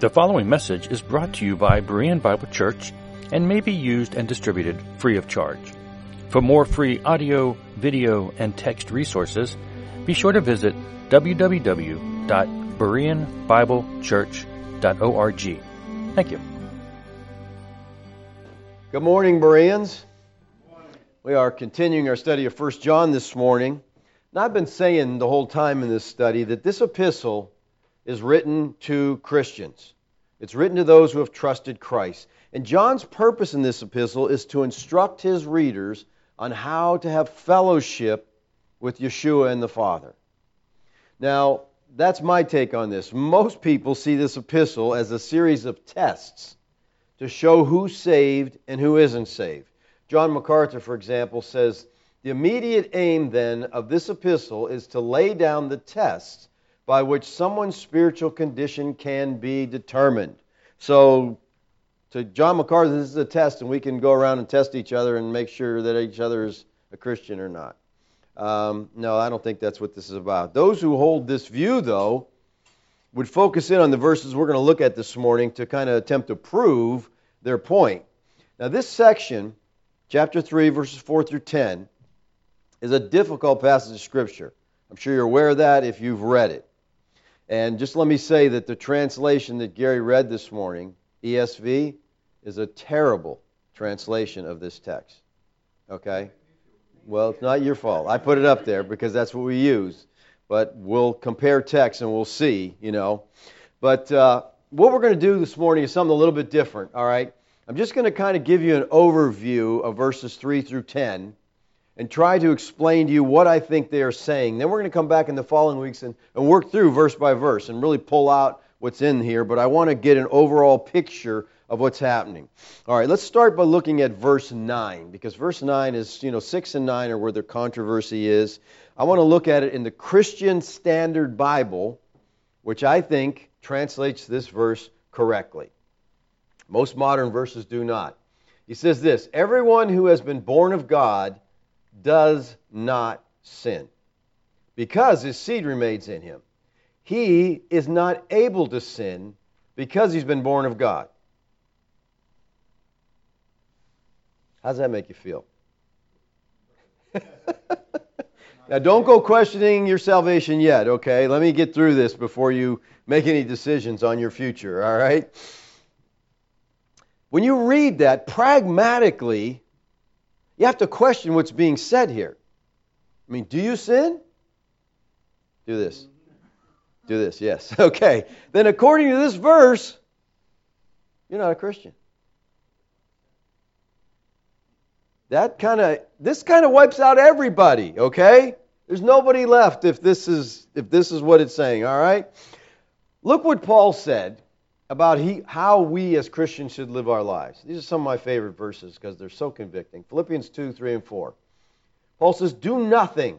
The following message is brought to you by Berean Bible Church and may be used and distributed free of charge. For more free audio, video, and text resources, be sure to visit www.bereanbiblechurch.org. Thank you. Good morning, Bereans. We are continuing our study of 1 John this morning. And I've been saying the whole time in this study that this epistle is written to Christians. It's written to those who have trusted Christ. And John's purpose in this epistle is to instruct his readers on how to have fellowship with Yeshua and the Father. Now, that's my take on this. Most people see this epistle as a series of tests to show who's saved and who isn't saved. John MacArthur, for example, says the immediate aim then of this epistle is to lay down the tests by which someone's spiritual condition can be determined. So, to John MacArthur, this is a test, and we can go around and test each other and make sure that each other is a Christian or not. Um, no, I don't think that's what this is about. Those who hold this view, though, would focus in on the verses we're going to look at this morning to kind of attempt to prove their point. Now, this section, chapter 3, verses 4 through 10, is a difficult passage of Scripture. I'm sure you're aware of that if you've read it. And just let me say that the translation that Gary read this morning, ESV, is a terrible translation of this text. Okay? Well, it's not your fault. I put it up there because that's what we use. But we'll compare texts and we'll see, you know. But uh, what we're going to do this morning is something a little bit different, all right? I'm just going to kind of give you an overview of verses 3 through 10 and try to explain to you what I think they are saying. Then we're going to come back in the following weeks and, and work through verse by verse and really pull out what's in here, but I want to get an overall picture of what's happening. All right, let's start by looking at verse 9, because verse 9 is, you know, 6 and 9 are where the controversy is. I want to look at it in the Christian Standard Bible, which I think translates this verse correctly. Most modern verses do not. He says this Everyone who has been born of God does not sin because his seed remains in him. He is not able to sin because he's been born of God. How does that make you feel? now, don't go questioning your salvation yet, okay? Let me get through this before you make any decisions on your future, all right? When you read that, pragmatically, you have to question what's being said here. I mean, do you sin? Do this. Do this, yes. Okay. Then, according to this verse, you're not a Christian. That kind of this kind of wipes out everybody, okay? There's nobody left if this is if this is what it's saying, all right? Look what Paul said about he, how we as Christians should live our lives. These are some of my favorite verses because they're so convicting. Philippians 2, 3, and 4. Paul says, Do nothing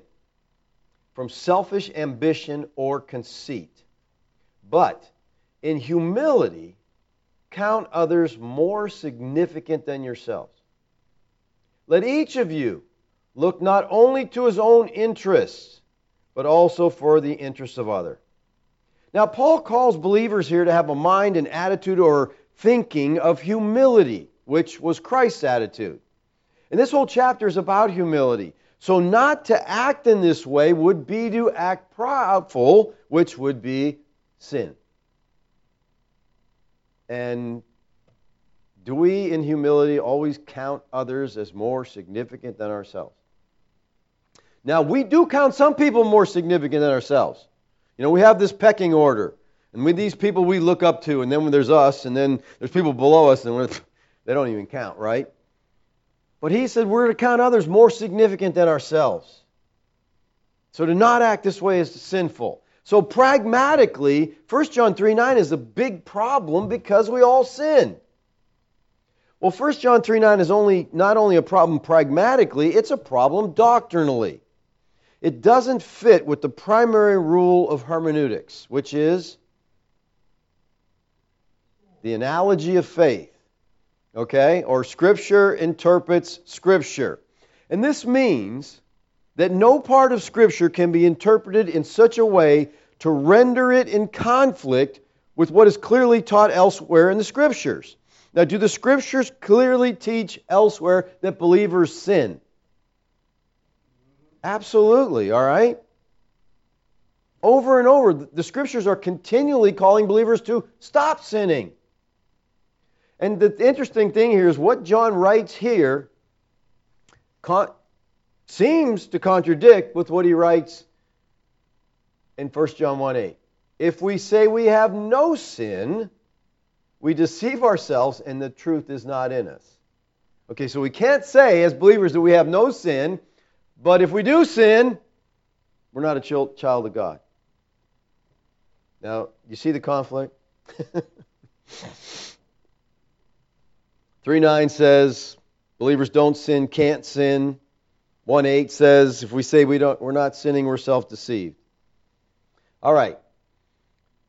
from selfish ambition or conceit, but in humility count others more significant than yourselves. Let each of you look not only to his own interests, but also for the interests of others. Now, Paul calls believers here to have a mind and attitude or thinking of humility, which was Christ's attitude. And this whole chapter is about humility. So, not to act in this way would be to act proudful, which would be sin. And do we, in humility, always count others as more significant than ourselves? Now, we do count some people more significant than ourselves. You know, we have this pecking order. And with these people we look up to, and then when there's us, and then there's people below us, and they don't even count, right? But he said we're to count others more significant than ourselves. So to not act this way is sinful. So pragmatically, 1 John 3 9 is a big problem because we all sin. Well, 1 John 3 9 is only not only a problem pragmatically, it's a problem doctrinally it doesn't fit with the primary rule of hermeneutics, which is the analogy of faith. Okay? Or Scripture interprets Scripture. And this means that no part of Scripture can be interpreted in such a way to render it in conflict with what is clearly taught elsewhere in the Scriptures. Now, do the Scriptures clearly teach elsewhere that believers sin? Absolutely, all right? Over and over, the Scriptures are continually calling believers to stop sinning. And the interesting thing here is what John writes here con- seems to contradict with what he writes in 1 John 1 8. If we say we have no sin, we deceive ourselves and the truth is not in us. Okay, so we can't say as believers that we have no sin, but if we do sin, we're not a child of God. Now, you see the conflict? 3 9 says, believers don't sin, can't sin. 1 8 says, if we say we don't, we're not sinning, we're self deceived. All right.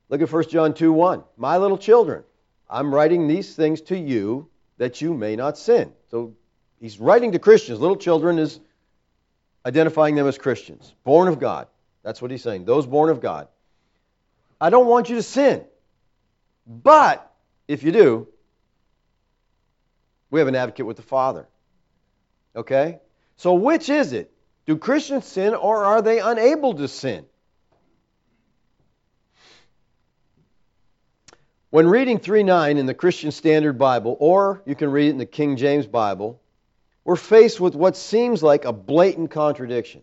Look at 1 John 2 1. My little children, I'm writing these things to you that you may not sin. So he's writing to Christians. Little children is identifying them as Christians, born of God. That's what he's saying. Those born of God. I don't want you to sin. But if you do, we have an advocate with the Father. Okay? So which is it? Do Christians sin or are they unable to sin? When reading 3:9 in the Christian Standard Bible, or you can read it in the King James Bible, we're faced with what seems like a blatant contradiction.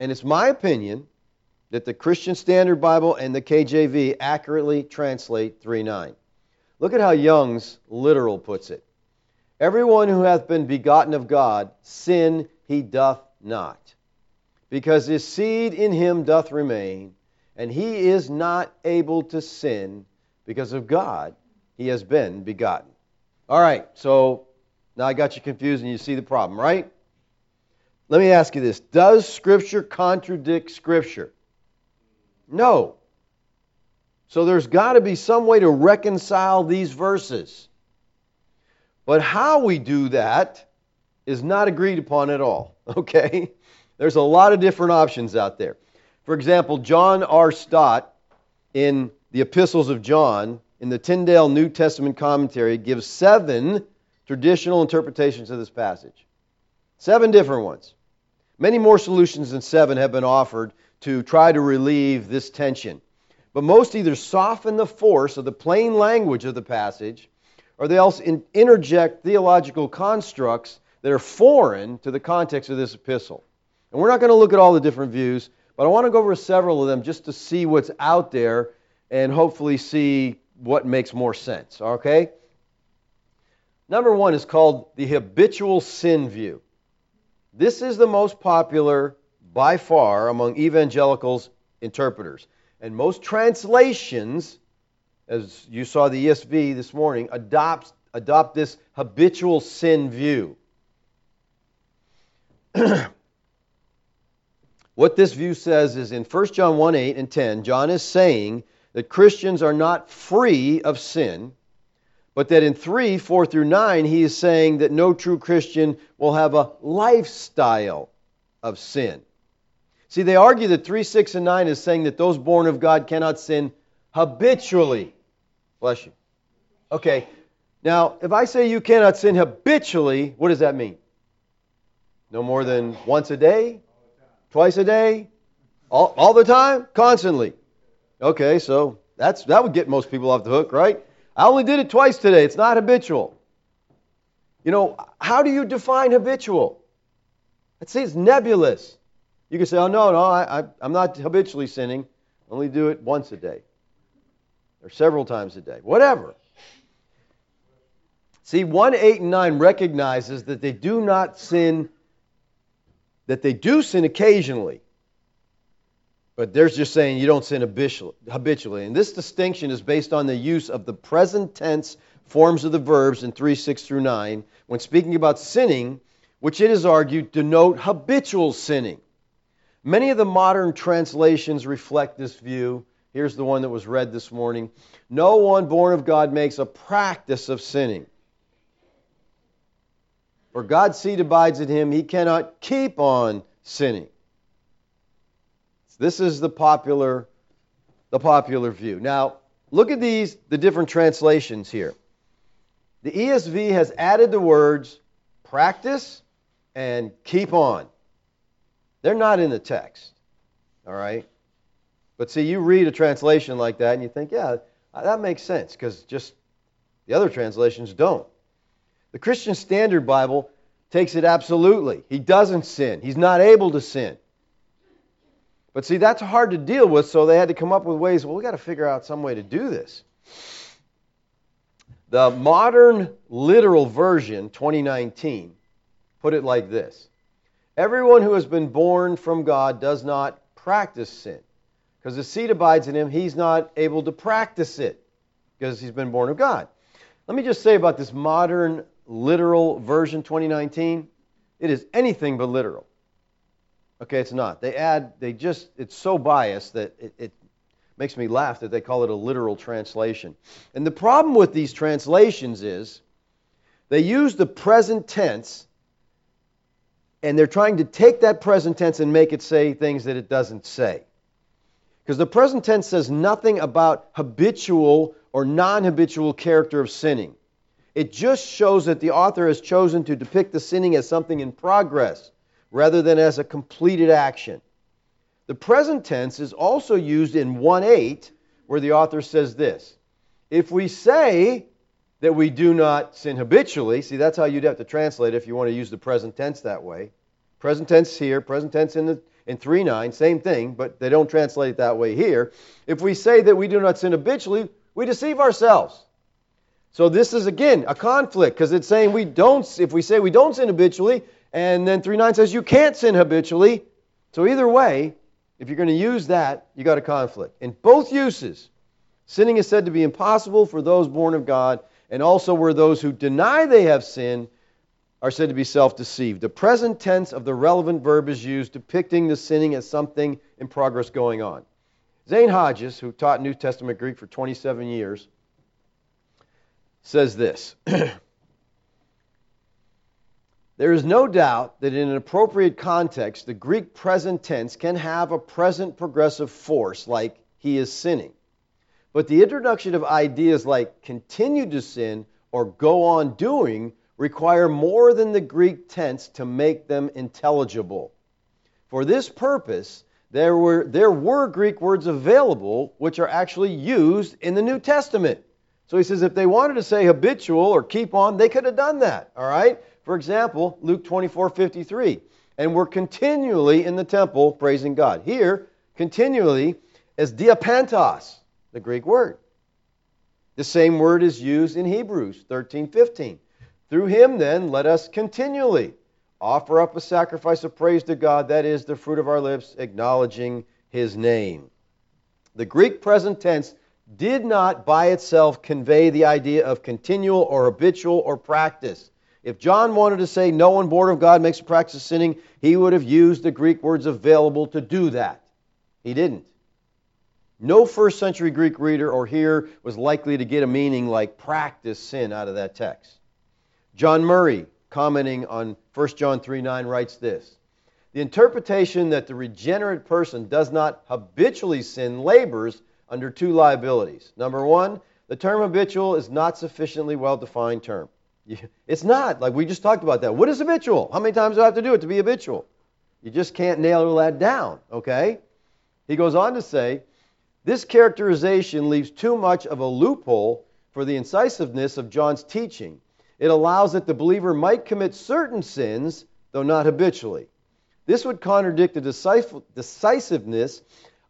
And it's my opinion that the Christian Standard Bible and the KJV accurately translate 3:9. Look at how Young's literal puts it. Everyone who hath been begotten of God, sin he doth not, because his seed in him doth remain, and he is not able to sin, because of God he has been begotten. All right, so now I got you confused and you see the problem, right? Let me ask you this Does Scripture contradict Scripture? No. So there's got to be some way to reconcile these verses. But how we do that is not agreed upon at all, okay? There's a lot of different options out there. For example, John R. Stott in the Epistles of John, in the Tyndale New Testament commentary, gives seven traditional interpretations of this passage. Seven different ones. Many more solutions than seven have been offered to try to relieve this tension. But most either soften the force of the plain language of the passage or they else interject theological constructs that are foreign to the context of this epistle. And we're not going to look at all the different views, but I want to go over several of them just to see what's out there and hopefully see what makes more sense. Okay? Number one is called the habitual sin view. This is the most popular by far among evangelicals interpreters. And most translations as you saw the ESV this morning, adopts, adopt this habitual sin view. what this view says is in 1 John 1 8 and 10, John is saying that Christians are not free of sin, but that in 3 4 through 9, he is saying that no true Christian will have a lifestyle of sin. See, they argue that 3 6 and 9 is saying that those born of God cannot sin habitually. Bless you. Okay. Now, if I say you cannot sin habitually, what does that mean? No more than once a day? Twice a day? All, all the time? Constantly. Okay, so that's that would get most people off the hook, right? I only did it twice today. It's not habitual. You know, how do you define habitual? Let's say it's nebulous. You can say, oh, no, no, I, I, I'm not habitually sinning. I only do it once a day or several times a day, whatever. See, 1, 8, and 9 recognizes that they do not sin, that they do sin occasionally. But they're just saying you don't sin habitually. And this distinction is based on the use of the present tense forms of the verbs in 3, 6 through 9 when speaking about sinning, which it is argued denote habitual sinning. Many of the modern translations reflect this view, Here's the one that was read this morning. No one born of God makes a practice of sinning. For God's seed abides in him, he cannot keep on sinning. This is the popular, the popular view. Now, look at these, the different translations here. The ESV has added the words practice and keep on. They're not in the text. All right? But see, you read a translation like that and you think, yeah, that makes sense because just the other translations don't. The Christian Standard Bible takes it absolutely. He doesn't sin, he's not able to sin. But see, that's hard to deal with, so they had to come up with ways, well, we got to figure out some way to do this. The modern literal version, 2019, put it like this Everyone who has been born from God does not practice sin. Because the seed abides in him, he's not able to practice it because he's been born of God. Let me just say about this modern literal version 2019 it is anything but literal. Okay, it's not. They add, they just, it's so biased that it, it makes me laugh that they call it a literal translation. And the problem with these translations is they use the present tense and they're trying to take that present tense and make it say things that it doesn't say. Because the present tense says nothing about habitual or non habitual character of sinning. It just shows that the author has chosen to depict the sinning as something in progress rather than as a completed action. The present tense is also used in 1 8, where the author says this If we say that we do not sin habitually, see, that's how you'd have to translate it if you want to use the present tense that way. Present tense here, present tense in the in 3 9, same thing, but they don't translate it that way here. If we say that we do not sin habitually, we deceive ourselves. So this is again a conflict because it's saying we don't, if we say we don't sin habitually, and then 3 9 says you can't sin habitually. So either way, if you're going to use that, you got a conflict. In both uses, sinning is said to be impossible for those born of God, and also where those who deny they have sinned are said to be self deceived. The present tense of the relevant verb is used, depicting the sinning as something in progress going on. Zane Hodges, who taught New Testament Greek for 27 years, says this There is no doubt that in an appropriate context, the Greek present tense can have a present progressive force, like he is sinning. But the introduction of ideas like continue to sin or go on doing require more than the Greek tense to make them intelligible. For this purpose, there were, there were Greek words available which are actually used in the New Testament. So he says if they wanted to say habitual or keep on, they could have done that. All right? For example, Luke 24 53. And we're continually in the temple praising God. Here, continually is diapantos, the Greek word. The same word is used in Hebrews 13 15. Through him, then, let us continually offer up a sacrifice of praise to God, that is, the fruit of our lips, acknowledging his name. The Greek present tense did not by itself convey the idea of continual or habitual or practice. If John wanted to say no one born of God makes a practice of sinning, he would have used the Greek words available to do that. He didn't. No first century Greek reader or hearer was likely to get a meaning like practice sin out of that text. John Murray, commenting on 1 John 3 9, writes this The interpretation that the regenerate person does not habitually sin labors under two liabilities. Number one, the term habitual is not sufficiently well defined term. It's not. Like we just talked about that. What is habitual? How many times do I have to do it to be habitual? You just can't nail that down, okay? He goes on to say, this characterization leaves too much of a loophole for the incisiveness of John's teaching it allows that the believer might commit certain sins, though not habitually. This would contradict the decisiveness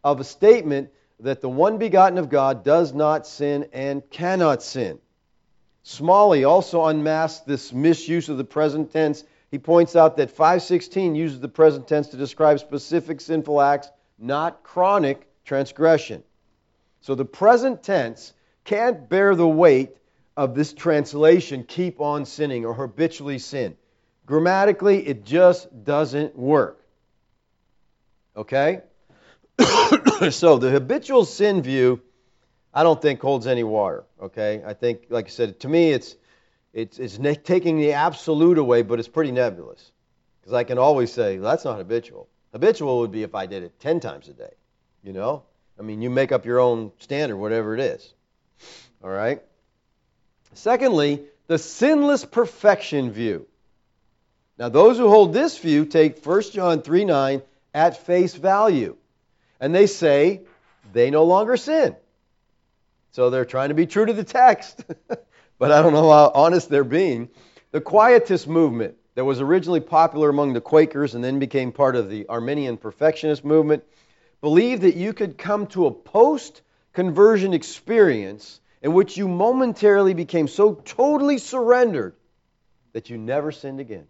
of a statement that the one begotten of God does not sin and cannot sin. Smalley also unmasks this misuse of the present tense. He points out that 516 uses the present tense to describe specific sinful acts, not chronic transgression. So the present tense can't bear the weight of this translation, keep on sinning or habitually sin. Grammatically, it just doesn't work. Okay? so the habitual sin view, I don't think holds any water. Okay? I think, like I said, to me, it's it's, it's taking the absolute away, but it's pretty nebulous. Because I can always say, well, that's not habitual. Habitual would be if I did it 10 times a day. You know? I mean, you make up your own standard, whatever it is. All right? Secondly, the sinless perfection view. Now, those who hold this view take 1 John 3 9 at face value. And they say they no longer sin. So they're trying to be true to the text, but I don't know how honest they're being. The Quietist movement that was originally popular among the Quakers and then became part of the Arminian perfectionist movement believed that you could come to a post conversion experience in which you momentarily became so totally surrendered that you never sinned again.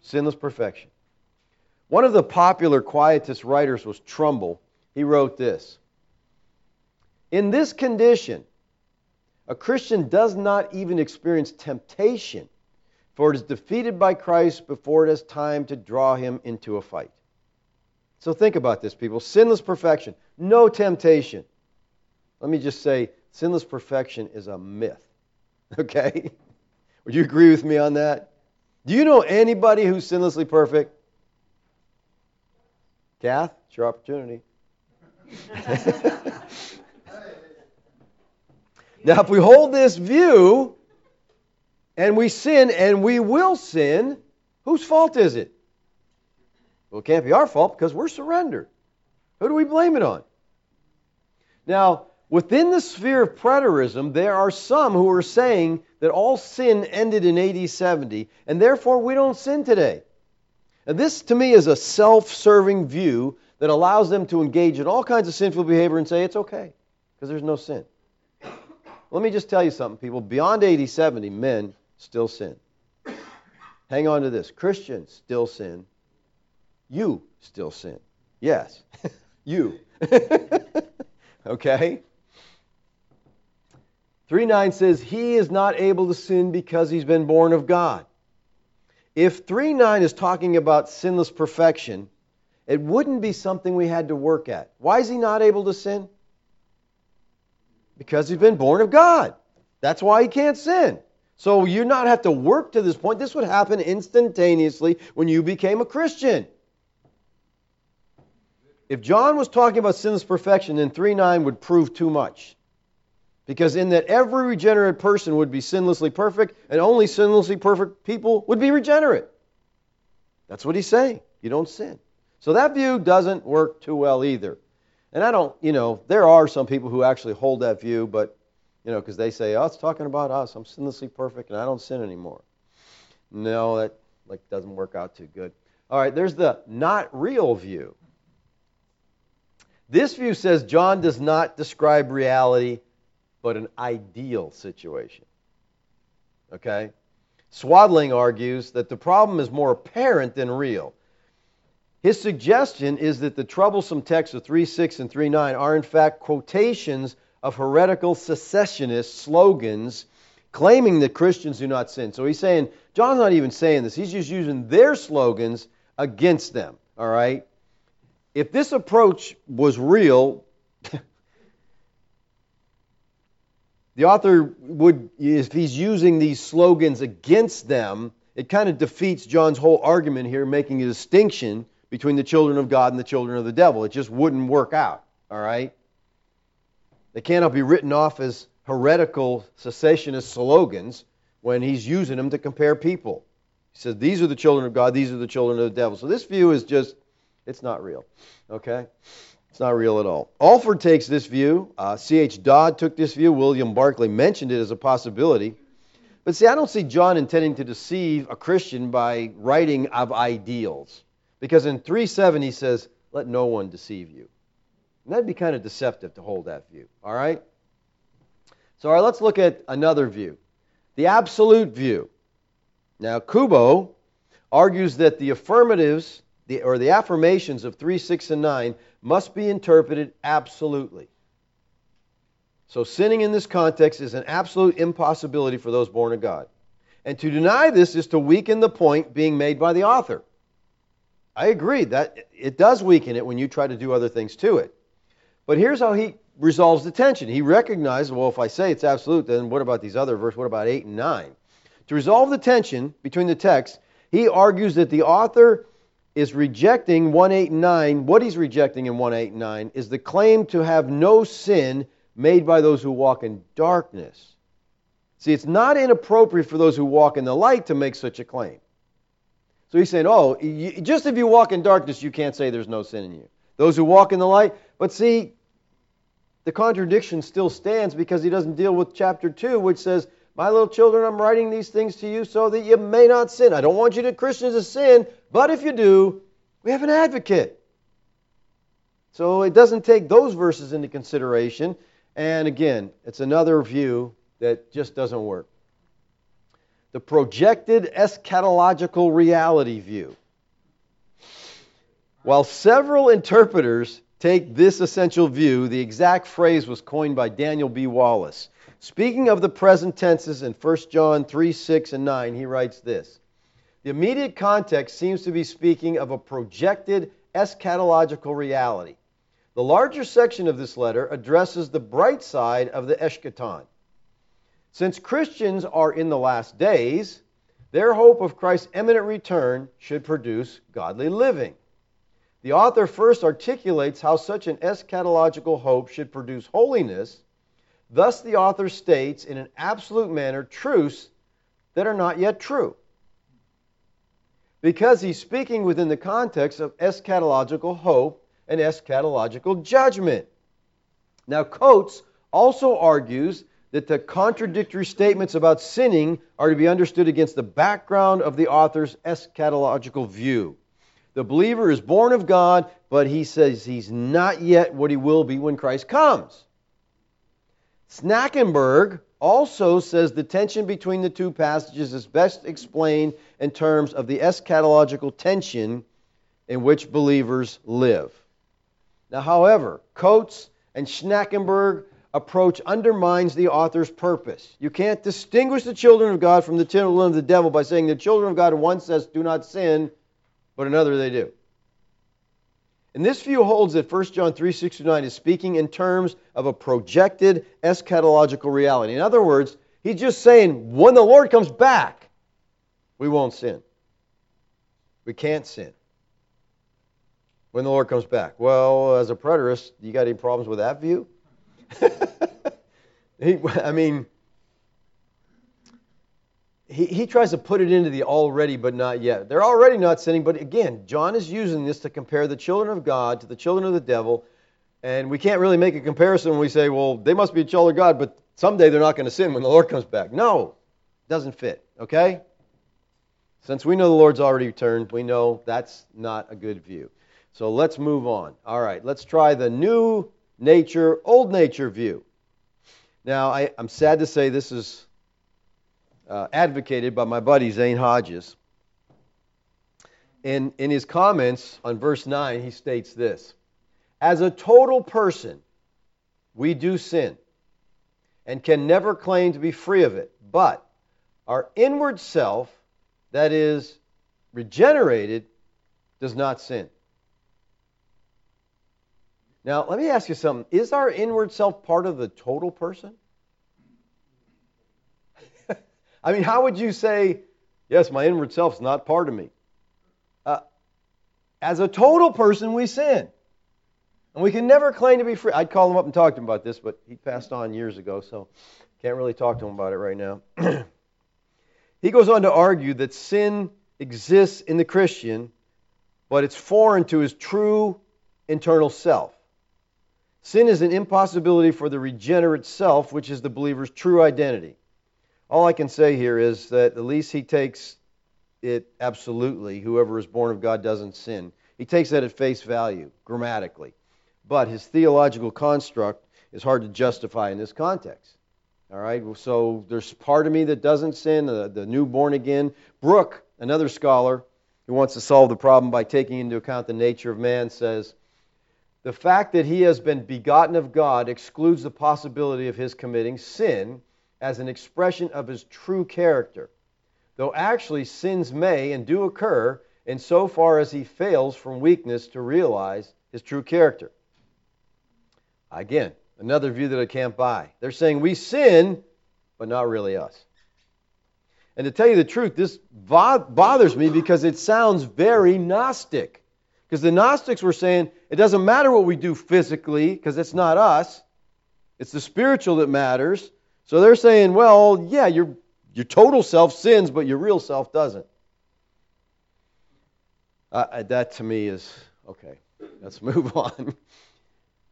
Sinless perfection. One of the popular Quietist writers was Trumbull. He wrote this In this condition, a Christian does not even experience temptation for it is defeated by Christ before it has time to draw him into a fight. So think about this, people. Sinless perfection, no temptation. Let me just say, sinless perfection is a myth. Okay? Would you agree with me on that? Do you know anybody who's sinlessly perfect? Kath, it's your opportunity. now, if we hold this view, and we sin and we will sin, whose fault is it? Well, it can't be our fault because we're surrendered. Who do we blame it on? Now, within the sphere of preterism, there are some who are saying that all sin ended in AD 70, and therefore we don't sin today. And this, to me, is a self serving view that allows them to engage in all kinds of sinful behavior and say it's okay because there's no sin. Let me just tell you something, people. Beyond 80, 70, men still sin. Hang on to this. Christians still sin. You still sin. Yes, you. okay? 3 9 says, He is not able to sin because he's been born of God. If 3 9 is talking about sinless perfection, it wouldn't be something we had to work at. Why is he not able to sin? Because he's been born of God. That's why he can't sin. So you not have to work to this point. This would happen instantaneously when you became a Christian. If John was talking about sinless perfection, then 3 9 would prove too much. Because in that every regenerate person would be sinlessly perfect, and only sinlessly perfect people would be regenerate. That's what he's saying. You don't sin. So that view doesn't work too well either. And I don't, you know, there are some people who actually hold that view, but you know, because they say, oh, it's talking about us. I'm sinlessly perfect and I don't sin anymore. No, that like doesn't work out too good. All right, there's the not real view. This view says John does not describe reality, but an ideal situation. Okay? Swadling argues that the problem is more apparent than real. His suggestion is that the troublesome texts of 3.6 and 3.9 are in fact quotations of heretical secessionist slogans claiming that Christians do not sin. So he's saying, John's not even saying this, he's just using their slogans against them. All right? If this approach was real, the author would, if he's using these slogans against them, it kind of defeats John's whole argument here, making a distinction between the children of God and the children of the devil. It just wouldn't work out. All right? They cannot be written off as heretical secessionist slogans when he's using them to compare people. He says, These are the children of God, these are the children of the devil. So this view is just, it's not real. Okay? It's not real at all. Alford takes this view. Uh, C.H. Dodd took this view. William Barclay mentioned it as a possibility. But see, I don't see John intending to deceive a Christian by writing of ideals. Because in 3 7 he says, Let no one deceive you. And that'd be kind of deceptive to hold that view. All right? So, all right, let's look at another view the absolute view. Now, Kubo argues that the affirmatives, the, or the affirmations of 3, 6, and 9 must be interpreted absolutely. So, sinning in this context is an absolute impossibility for those born of God. And to deny this is to weaken the point being made by the author. I agree that it does weaken it when you try to do other things to it. But here's how he resolves the tension. He recognizes, well, if I say it's absolute, then what about these other verses? What about 8 and 9? To resolve the tension between the texts, he argues that the author is rejecting 1 8 and 9. What he's rejecting in 1 8 and 9 is the claim to have no sin made by those who walk in darkness. See, it's not inappropriate for those who walk in the light to make such a claim. So he's saying, oh, just if you walk in darkness, you can't say there's no sin in you. Those who walk in the light. But see, the contradiction still stands because he doesn't deal with chapter 2, which says, My little children, I'm writing these things to you so that you may not sin. I don't want you to Christians to sin, but if you do, we have an advocate. So it doesn't take those verses into consideration. And again, it's another view that just doesn't work. The projected eschatological reality view. While several interpreters take this essential view, the exact phrase was coined by Daniel B. Wallace. Speaking of the present tenses in 1 John 3 6 and 9, he writes this The immediate context seems to be speaking of a projected eschatological reality. The larger section of this letter addresses the bright side of the eschaton. Since Christians are in the last days, their hope of Christ's imminent return should produce godly living. The author first articulates how such an eschatological hope should produce holiness. Thus, the author states in an absolute manner truths that are not yet true. Because he's speaking within the context of eschatological hope and eschatological judgment. Now, Coates also argues that the contradictory statements about sinning are to be understood against the background of the author's eschatological view. The believer is born of God, but he says he's not yet what he will be when Christ comes. Schnackenburg also says the tension between the two passages is best explained in terms of the eschatological tension in which believers live. Now, however, Coates and Schnackenburg approach undermines the author's purpose. You can't distinguish the children of God from the children of the devil by saying the children of God one says do not sin but another they do. And this view holds that 1 John 3:69 is speaking in terms of a projected eschatological reality. In other words, he's just saying when the Lord comes back, we won't sin. We can't sin. When the Lord comes back. Well, as a preterist, you got any problems with that view? he, I mean, he, he tries to put it into the already but not yet. They're already not sinning, but again, John is using this to compare the children of God to the children of the devil. And we can't really make a comparison when we say, well, they must be a child of God, but someday they're not going to sin when the Lord comes back. No, doesn't fit, okay? Since we know the Lord's already returned, we know that's not a good view. So let's move on. All right, let's try the new nature, old nature view. Now, I, am sad to say this is uh, advocated by my buddy Zane Hodges. In, in his comments on verse 9, he states this As a total person, we do sin and can never claim to be free of it. But our inward self, that is regenerated, does not sin. Now, let me ask you something. Is our inward self part of the total person? I mean, how would you say, yes, my inward self is not part of me? Uh, as a total person, we sin. And we can never claim to be free. I'd call him up and talk to him about this, but he passed on years ago, so can't really talk to him about it right now. he goes on to argue that sin exists in the Christian, but it's foreign to his true internal self. Sin is an impossibility for the regenerate self, which is the believer's true identity. All I can say here is that at least he takes it absolutely. Whoever is born of God doesn't sin. He takes that at face value, grammatically. But his theological construct is hard to justify in this context. All right, so there's part of me that doesn't sin, the, the new born again. Brooke, another scholar who wants to solve the problem by taking into account the nature of man, says the fact that he has been begotten of God excludes the possibility of his committing sin as an expression of his true character, though actually sins may and do occur in so far as he fails from weakness to realize his true character. Again, another view that I can't buy. They're saying we sin, but not really us. And to tell you the truth, this bothers me because it sounds very Gnostic. Because the Gnostics were saying it doesn't matter what we do physically because it's not us. It's the spiritual that matters. So they're saying, well, yeah, your your total self sins, but your real self doesn't. Uh, that to me is okay. Let's move on.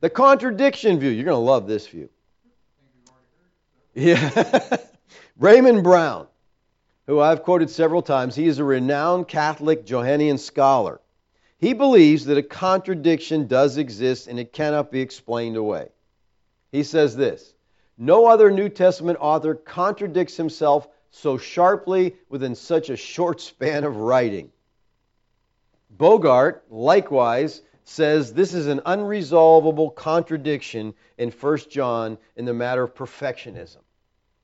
The contradiction view. You're going to love this view. Yeah. Raymond Brown, who I've quoted several times, he is a renowned Catholic Johannine scholar. He believes that a contradiction does exist and it cannot be explained away. He says this No other New Testament author contradicts himself so sharply within such a short span of writing. Bogart, likewise, says this is an unresolvable contradiction in 1 John in the matter of perfectionism.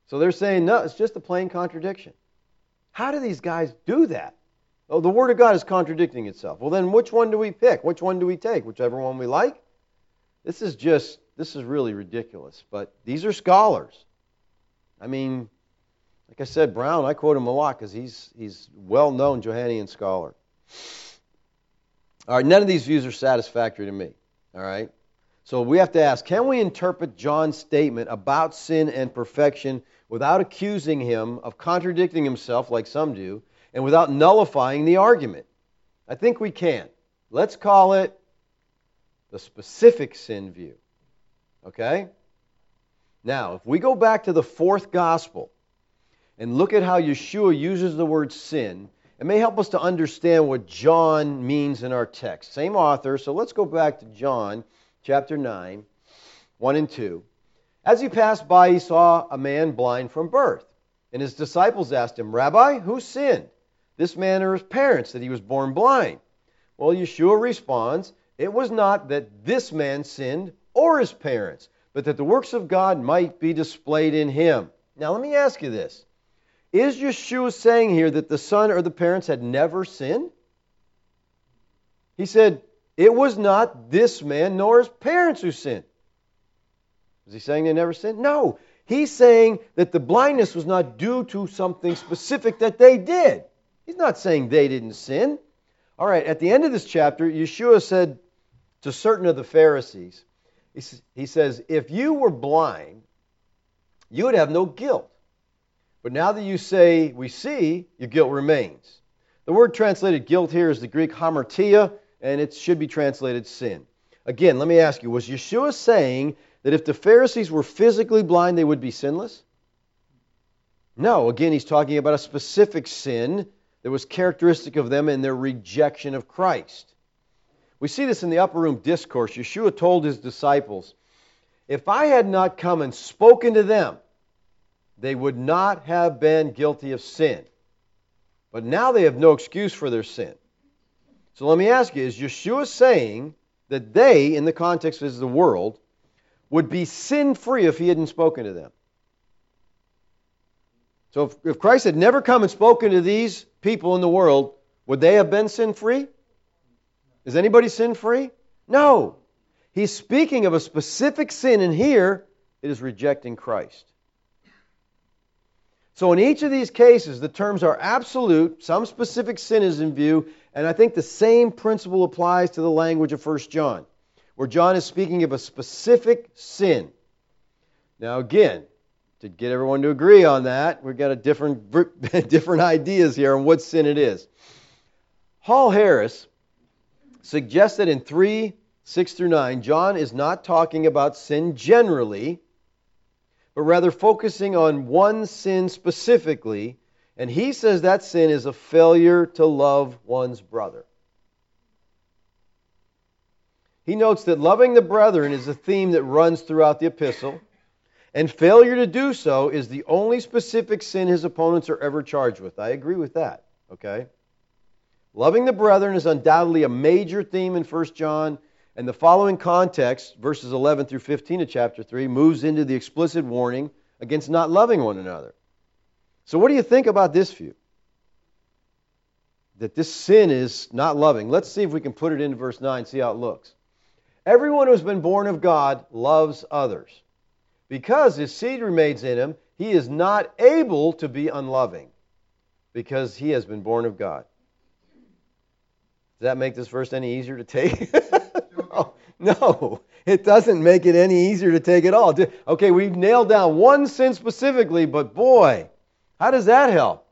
So they're saying, no, it's just a plain contradiction. How do these guys do that? Oh, the Word of God is contradicting itself. Well, then which one do we pick? Which one do we take? Whichever one we like? This is just, this is really ridiculous. But these are scholars. I mean, like I said, Brown, I quote him a lot because he's, he's well known Johannine scholar. All right, none of these views are satisfactory to me. All right? So we have to ask can we interpret John's statement about sin and perfection without accusing him of contradicting himself like some do and without nullifying the argument? I think we can. Let's call it the specific sin view. Okay? Now, if we go back to the fourth gospel and look at how Yeshua uses the word sin, it may help us to understand what John means in our text. Same author, so let's go back to John chapter 9, 1 and 2. As he passed by, he saw a man blind from birth. And his disciples asked him, Rabbi, who sinned, this man or his parents, that he was born blind? Well, Yeshua responds, It was not that this man sinned or his parents, but that the works of God might be displayed in him. Now, let me ask you this is Yeshua saying here that the son or the parents had never sinned? He said, It was not this man nor his parents who sinned. Is he saying they never sinned? No. He's saying that the blindness was not due to something specific that they did. He's not saying they didn't sin. All right, at the end of this chapter, Yeshua said to certain of the Pharisees, He says, If you were blind, you would have no guilt. But now that you say we see, your guilt remains. The word translated guilt here is the Greek hamartia, and it should be translated sin. Again, let me ask you was Yeshua saying that if the Pharisees were physically blind, they would be sinless? No. Again, he's talking about a specific sin that was characteristic of them in their rejection of Christ. We see this in the upper room discourse. Yeshua told his disciples, If I had not come and spoken to them, they would not have been guilty of sin. But now they have no excuse for their sin. So let me ask you is Yeshua saying that they, in the context of the world, would be sin free if he hadn't spoken to them? So if, if Christ had never come and spoken to these people in the world, would they have been sin free? Is anybody sin free? No. He's speaking of a specific sin, and here it is rejecting Christ. So in each of these cases, the terms are absolute, some specific sin is in view, and I think the same principle applies to the language of 1 John, where John is speaking of a specific sin. Now again, to get everyone to agree on that, we've got a different different ideas here on what sin it is. Hall Harris suggests that in 3 6 through 9, John is not talking about sin generally, but rather focusing on one sin specifically. And he says that sin is a failure to love one's brother. He notes that loving the brethren is a theme that runs throughout the epistle, and failure to do so is the only specific sin his opponents are ever charged with. I agree with that, okay? Loving the brethren is undoubtedly a major theme in 1 John and the following context, verses 11 through 15 of chapter 3, moves into the explicit warning against not loving one another. So, what do you think about this view? That this sin is not loving. Let's see if we can put it into verse 9, see how it looks. Everyone who has been born of God loves others. Because his seed remains in him, he is not able to be unloving, because he has been born of God. Does that make this verse any easier to take? No, it doesn't make it any easier to take at all. Okay, we've nailed down one sin specifically, but boy, how does that help?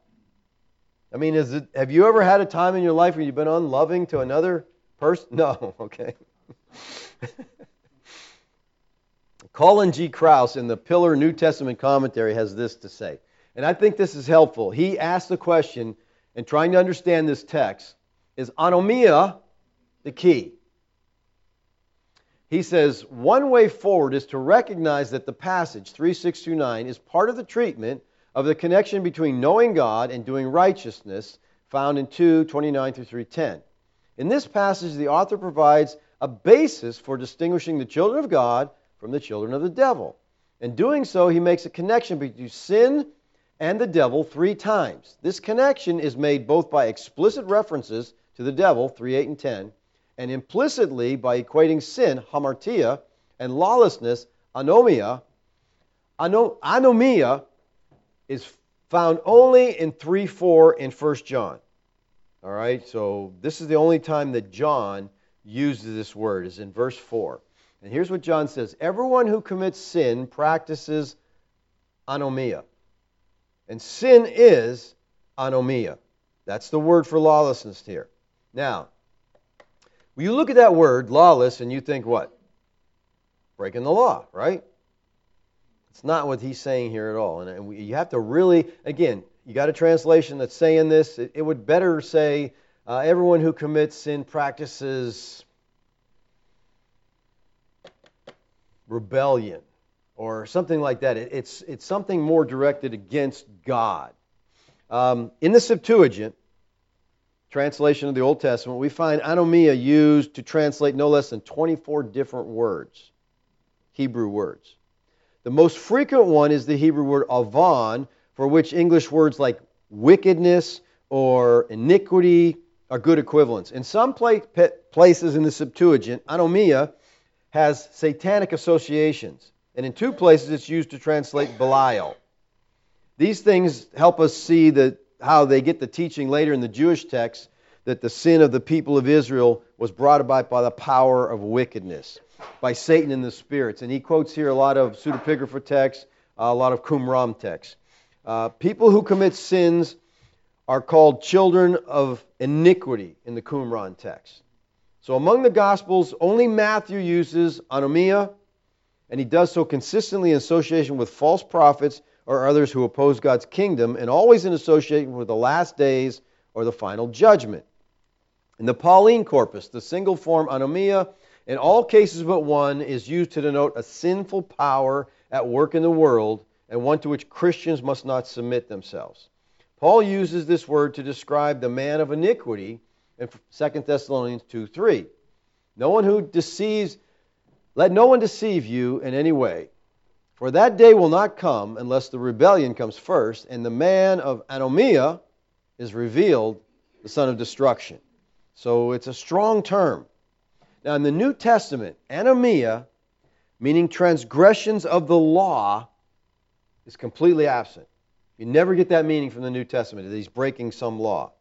I mean, is it, have you ever had a time in your life where you've been unloving to another person? No, okay. Colin G. Kruse in the Pillar New Testament commentary has this to say, and I think this is helpful. He asked the question, in trying to understand this text, is anomia the key? He says, one way forward is to recognize that the passage 3629 is part of the treatment of the connection between knowing God and doing righteousness found in 229 through 310. In this passage, the author provides a basis for distinguishing the children of God from the children of the devil. In doing so, he makes a connection between sin and the devil three times. This connection is made both by explicit references to the devil, 3, 8, and 10, and implicitly by equating sin, hamartia, and lawlessness, anomia. anomia is found only in 3 4 in 1 John. All right, so this is the only time that John uses this word, is in verse 4. And here's what John says Everyone who commits sin practices anomia. And sin is anomia. That's the word for lawlessness here. Now, well, you look at that word, lawless, and you think what? Breaking the law, right? It's not what he's saying here at all. And, you have to really, again, you got a translation that's saying this. It, it would better say, uh, everyone who commits sin practices rebellion or something like that. It, it's, it's something more directed against God. Um, in the Septuagint, translation of the Old Testament, we find anomia used to translate no less than 24 different words, Hebrew words. The most frequent one is the Hebrew word avon, for which English words like wickedness or iniquity are good equivalents. In some places in the Septuagint, anomia has satanic associations, and in two places it's used to translate Belial. These things help us see that how they get the teaching later in the Jewish text that the sin of the people of Israel was brought about by the power of wickedness, by Satan and the spirits. And he quotes here a lot of pseudepigrapha texts, a lot of Qumran texts. Uh, people who commit sins are called children of iniquity in the Qumran text. So among the Gospels, only Matthew uses anomia, and he does so consistently in association with false prophets or others who oppose God's kingdom, and always in association with the last days or the final judgment. In the Pauline corpus, the single form anomia, in all cases but one, is used to denote a sinful power at work in the world and one to which Christians must not submit themselves. Paul uses this word to describe the man of iniquity in 2 Thessalonians 2 3. No one who deceives, let no one deceive you in any way. For that day will not come unless the rebellion comes first, and the man of anomia is revealed, the son of destruction. So it's a strong term. Now, in the New Testament, anomia, meaning transgressions of the law, is completely absent. You never get that meaning from the New Testament, that he's breaking some law.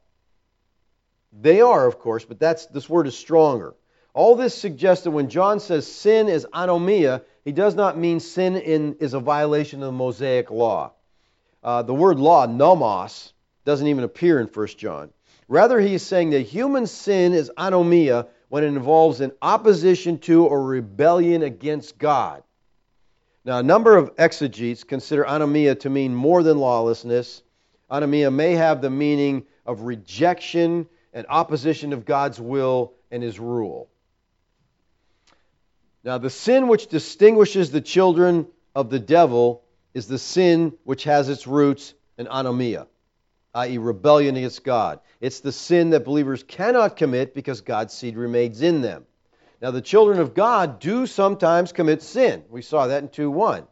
They are, of course, but that's, this word is stronger. All this suggests that when John says sin is anomia, he does not mean sin in, is a violation of the Mosaic law. Uh, the word law, nomos, doesn't even appear in 1 John. Rather, he is saying that human sin is anomia when it involves an opposition to or rebellion against God. Now, a number of exegetes consider anomia to mean more than lawlessness. Anomia may have the meaning of rejection and opposition of God's will and his rule. Now, the sin which distinguishes the children of the devil is the sin which has its roots in anomia, i.e., rebellion against God. It's the sin that believers cannot commit because God's seed remains in them. Now, the children of God do sometimes commit sin. We saw that in 2 1.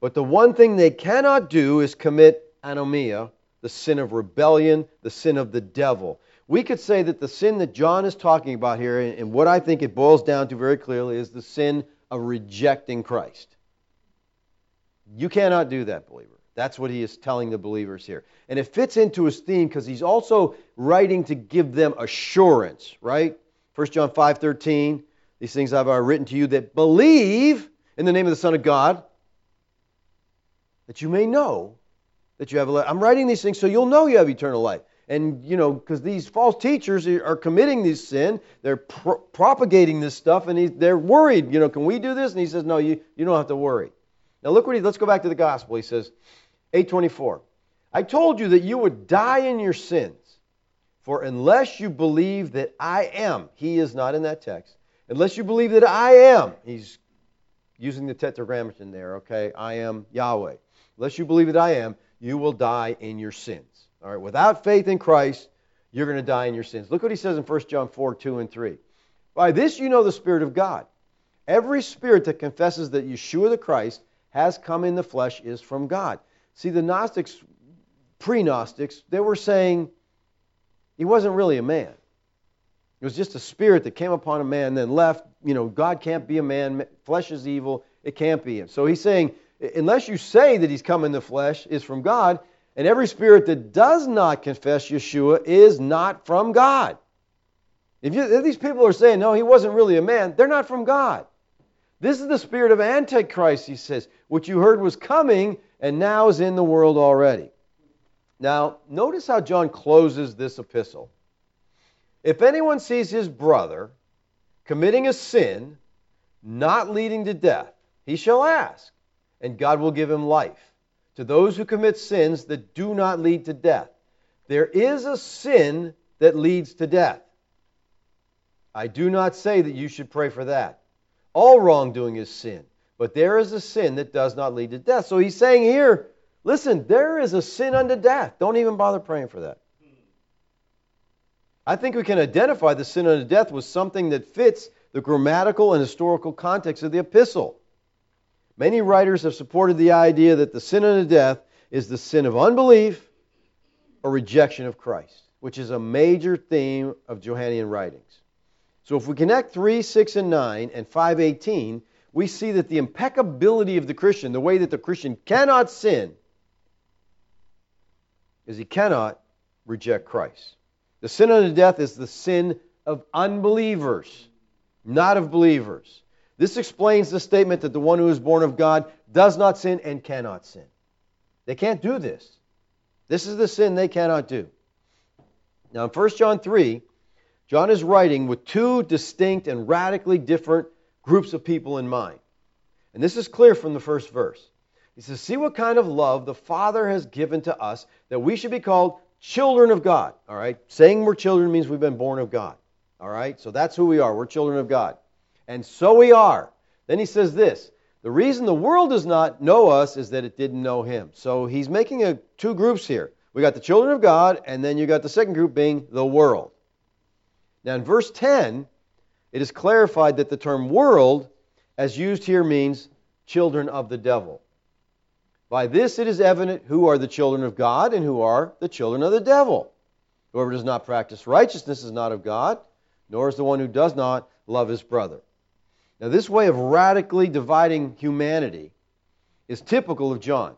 But the one thing they cannot do is commit anomia, the sin of rebellion, the sin of the devil. We could say that the sin that John is talking about here, and what I think it boils down to very clearly, is the sin of rejecting Christ. You cannot do that, believer. That's what he is telling the believers here. And it fits into his theme because he's also writing to give them assurance, right? 1 John 5:13, These things I have written to you that believe in the name of the Son of God, that you may know that you have life. I'm writing these things so you'll know you have eternal life. And, you know, because these false teachers are committing this sin, they're pro- propagating this stuff, and he, they're worried. You know, can we do this? And he says, no, you, you don't have to worry. Now look what he, let's go back to the gospel. He says, 824. I told you that you would die in your sins. For unless you believe that I am, he is not in that text. Unless you believe that I am, he's using the tetragrammaton there, okay? I am Yahweh. Unless you believe that I am, you will die in your sins. All right, without faith in Christ, you're going to die in your sins. Look what he says in 1 John 4 2 and 3. By this you know the Spirit of God. Every spirit that confesses that Yeshua the Christ has come in the flesh is from God. See, the Gnostics, pre Gnostics, they were saying he wasn't really a man. It was just a spirit that came upon a man, then left. You know, God can't be a man. Flesh is evil. It can't be him. So he's saying, unless you say that he's come in the flesh, is from God, and every spirit that does not confess Yeshua is not from God. If, you, if, these people are saying, no, he wasn't really a man, they're not from God. This is the spirit of Antichrist, he says, which you heard was coming and now is in the world already. Now, notice how John closes this epistle. If anyone sees his brother committing a sin not leading to death, he shall ask, and God will give him life to those who commit sins that do not lead to death. There is a sin that leads to death. I do not say that you should pray for that. All wrongdoing is sin, but there is a sin that does not lead to death. So he's saying here, listen, there is a sin unto death. Don't even bother praying for that. I think we can identify the sin unto death with something that fits the grammatical and historical context of the epistle. Many writers have supported the idea that the sin unto death is the sin of unbelief or rejection of Christ, which is a major theme of Johannine writings. So if we connect 3, 6, and 9 and 518, we see that the impeccability of the Christian, the way that the Christian cannot sin, is he cannot reject Christ. The sin unto death is the sin of unbelievers, not of believers. This explains the statement that the one who is born of God does not sin and cannot sin. They can't do this. This is the sin they cannot do. Now, in 1 John 3, John is writing with two distinct and radically different groups of people in mind. And this is clear from the first verse. He says, See what kind of love the Father has given to us that we should be called children of God. All right? Saying we're children means we've been born of God. All right? So that's who we are. We're children of God. And so we are. Then he says this The reason the world does not know us is that it didn't know him. So he's making a, two groups here. We got the children of God, and then you got the second group being the world. Now, in verse 10, it is clarified that the term world, as used here, means children of the devil. By this it is evident who are the children of God and who are the children of the devil. Whoever does not practice righteousness is not of God, nor is the one who does not love his brother. Now, this way of radically dividing humanity is typical of John.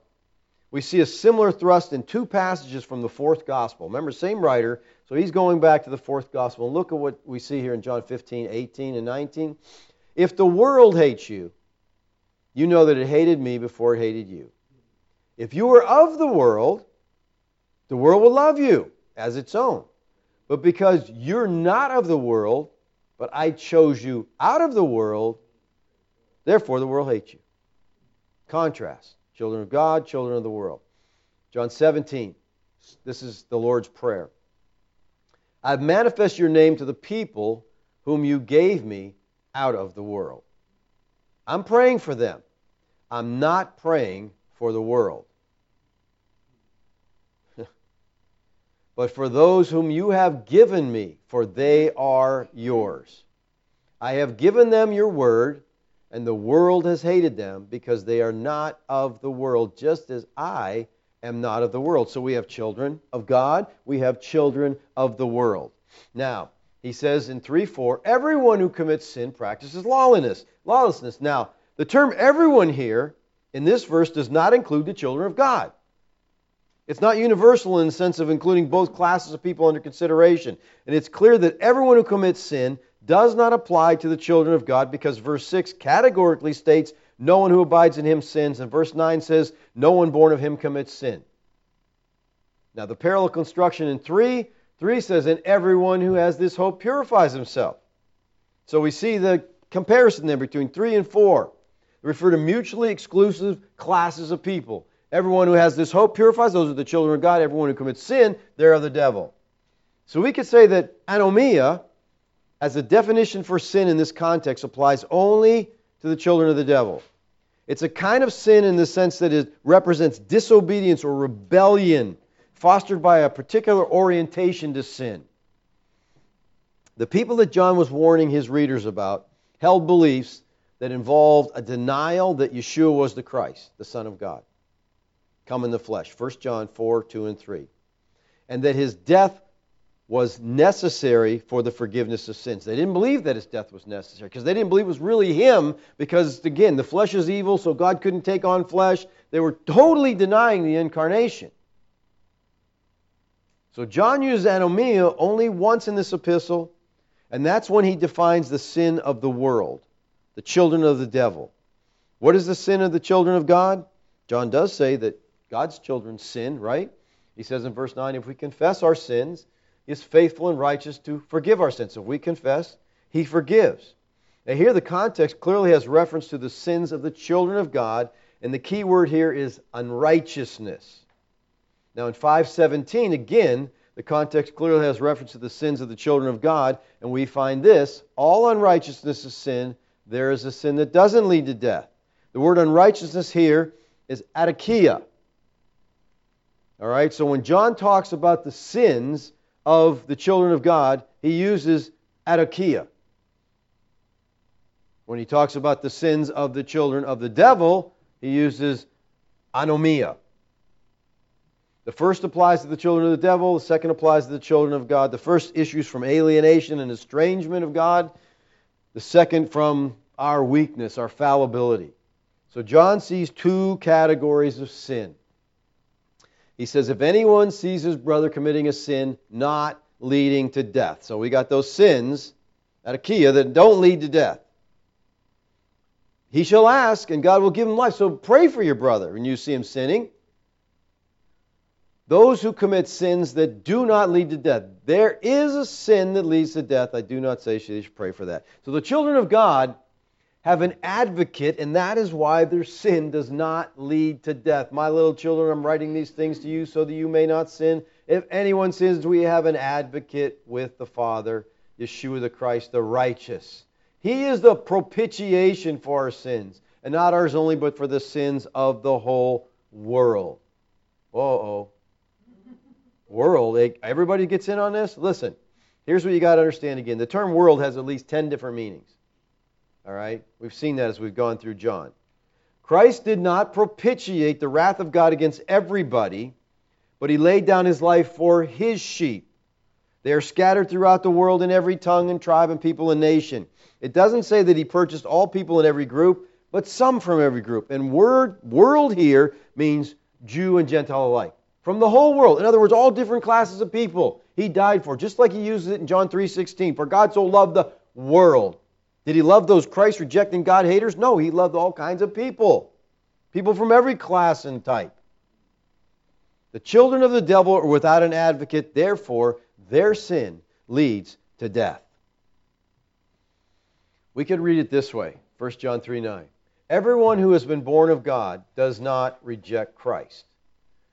We see a similar thrust in two passages from the fourth gospel. Remember, same writer, so he's going back to the fourth gospel. And look at what we see here in John 15, 18, and 19. If the world hates you, you know that it hated me before it hated you. If you were of the world, the world will love you as its own. But because you're not of the world, but I chose you out of the world, therefore the world hates you. Contrast children of God, children of the world. John 17, this is the Lord's Prayer. I've manifested your name to the people whom you gave me out of the world. I'm praying for them. I'm not praying for the world. But for those whom you have given me, for they are yours. I have given them your word, and the world has hated them because they are not of the world, just as I am not of the world. So we have children of God, we have children of the world. Now, he says in 3 4, everyone who commits sin practices lawlessness. Lawlessness. Now, the term everyone here in this verse does not include the children of God. It's not universal in the sense of including both classes of people under consideration. And it's clear that everyone who commits sin does not apply to the children of God because verse 6 categorically states, No one who abides in him sins, and verse 9 says, No one born of him commits sin. Now, the parallel construction in 3, 3 says, And everyone who has this hope purifies himself. So we see the comparison there between 3 and 4. They refer to mutually exclusive classes of people. Everyone who has this hope purifies, those are the children of God. Everyone who commits sin, they're of the devil. So we could say that anomia, as a definition for sin in this context, applies only to the children of the devil. It's a kind of sin in the sense that it represents disobedience or rebellion fostered by a particular orientation to sin. The people that John was warning his readers about held beliefs that involved a denial that Yeshua was the Christ, the Son of God, come in the flesh. 1 John 4 2 and 3. And that his death was necessary for the forgiveness of sins. They didn't believe that his death was necessary because they didn't believe it was really him because, again, the flesh is evil, so God couldn't take on flesh. They were totally denying the incarnation. So John uses anomia only once in this epistle, and that's when he defines the sin of the world the children of the devil. What is the sin of the children of God? John does say that God's children sin, right? He says in verse 9, if we confess our sins, he is faithful and righteous to forgive our sins. If we confess, he forgives. Now, here the context clearly has reference to the sins of the children of God, and the key word here is unrighteousness. Now, in 517, again, the context clearly has reference to the sins of the children of God, and we find this all unrighteousness is sin, there is a sin that doesn't lead to death. The word unrighteousness here is adikia. All right, so when John talks about the sins of the children of God, he uses adikia. When he talks about the sins of the children of the devil, he uses anomia. The first applies to the children of the devil, the second applies to the children of God. The first issues from alienation and estrangement of God. The second from our weakness, our fallibility. So John sees two categories of sin. He says, if anyone sees his brother committing a sin not leading to death. So we got those sins adikia that don't lead to death. He shall ask, and God will give him life. So pray for your brother when you see him sinning. Those who commit sins that do not lead to death. There is a sin that leads to death. I do not say you should pray for that. So the children of God have an advocate, and that is why their sin does not lead to death. My little children, I'm writing these things to you so that you may not sin. If anyone sins, we have an advocate with the Father, Yeshua the Christ, the righteous. He is the propitiation for our sins, and not ours only, but for the sins of the whole world. Uh oh world. Everybody gets in on this? Listen, here's what you got to understand again. The term world has at least 10 different meanings. All right? We've seen that as we've gone through John. Christ did not propitiate the wrath of God against everybody, but he laid down his life for his sheep. They are scattered throughout the world in every tongue and tribe and people and nation. It doesn't say that he purchased all people in every group, but some from every group. And word world here means Jew and Gentile alike from the whole world. In other words, all different classes of people he died for, just like he uses it in John 3:16. For God so loved the world. Did he love those Christ rejecting God haters? No, he loved all kinds of people. People from every class and type. The children of the devil are without an advocate, therefore their sin leads to death. We could read it this way 1 John 3 9. Everyone who has been born of God does not reject Christ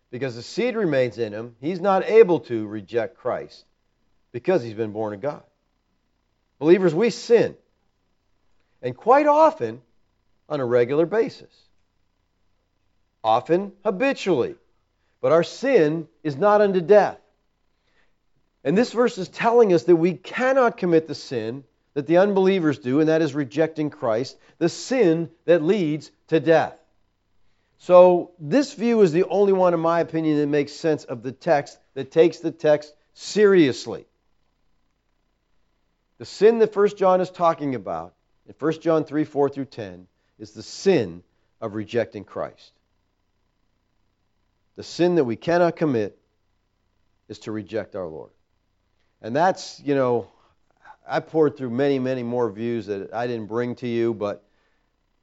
because the seed remains in him, he's not able to reject Christ because he's been born of God. Believers, we sin. And quite often on a regular basis. Often habitually. But our sin is not unto death. And this verse is telling us that we cannot commit the sin that the unbelievers do, and that is rejecting Christ, the sin that leads to death. So, this view is the only one, in my opinion, that makes sense of the text, that takes the text seriously. The sin that 1 John is talking about in 1 John 3 4 through 10 is the sin of rejecting Christ. The sin that we cannot commit is to reject our Lord. And that's, you know, I poured through many, many more views that I didn't bring to you, but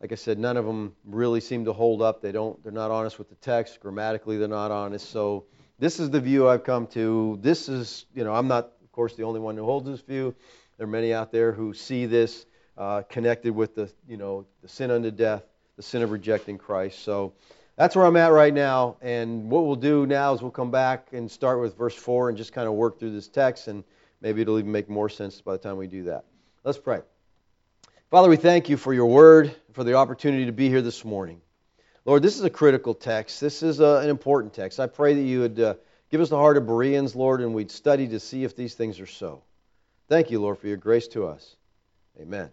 like I said, none of them really seem to hold up. They don't. They're not honest with the text. Grammatically, they're not honest. So this is the view I've come to. This is, you know, I'm not, of course, the only one who holds this view. There are many out there who see this uh, connected with the, you know, the sin unto death, the sin of rejecting Christ. So that's where I'm at right now. And what we'll do now is we'll come back and start with verse 4 and just kind of work through this text, and maybe it'll even make more sense by the time we do that. Let's pray. Father, we thank you for your word, for the opportunity to be here this morning. Lord, this is a critical text. This is a, uh, an important text. I pray that you would uh, give us the heart of Bereans, Lord, and we'd study to see if these things are so. Thank you, Lord, for your grace to us. Amen.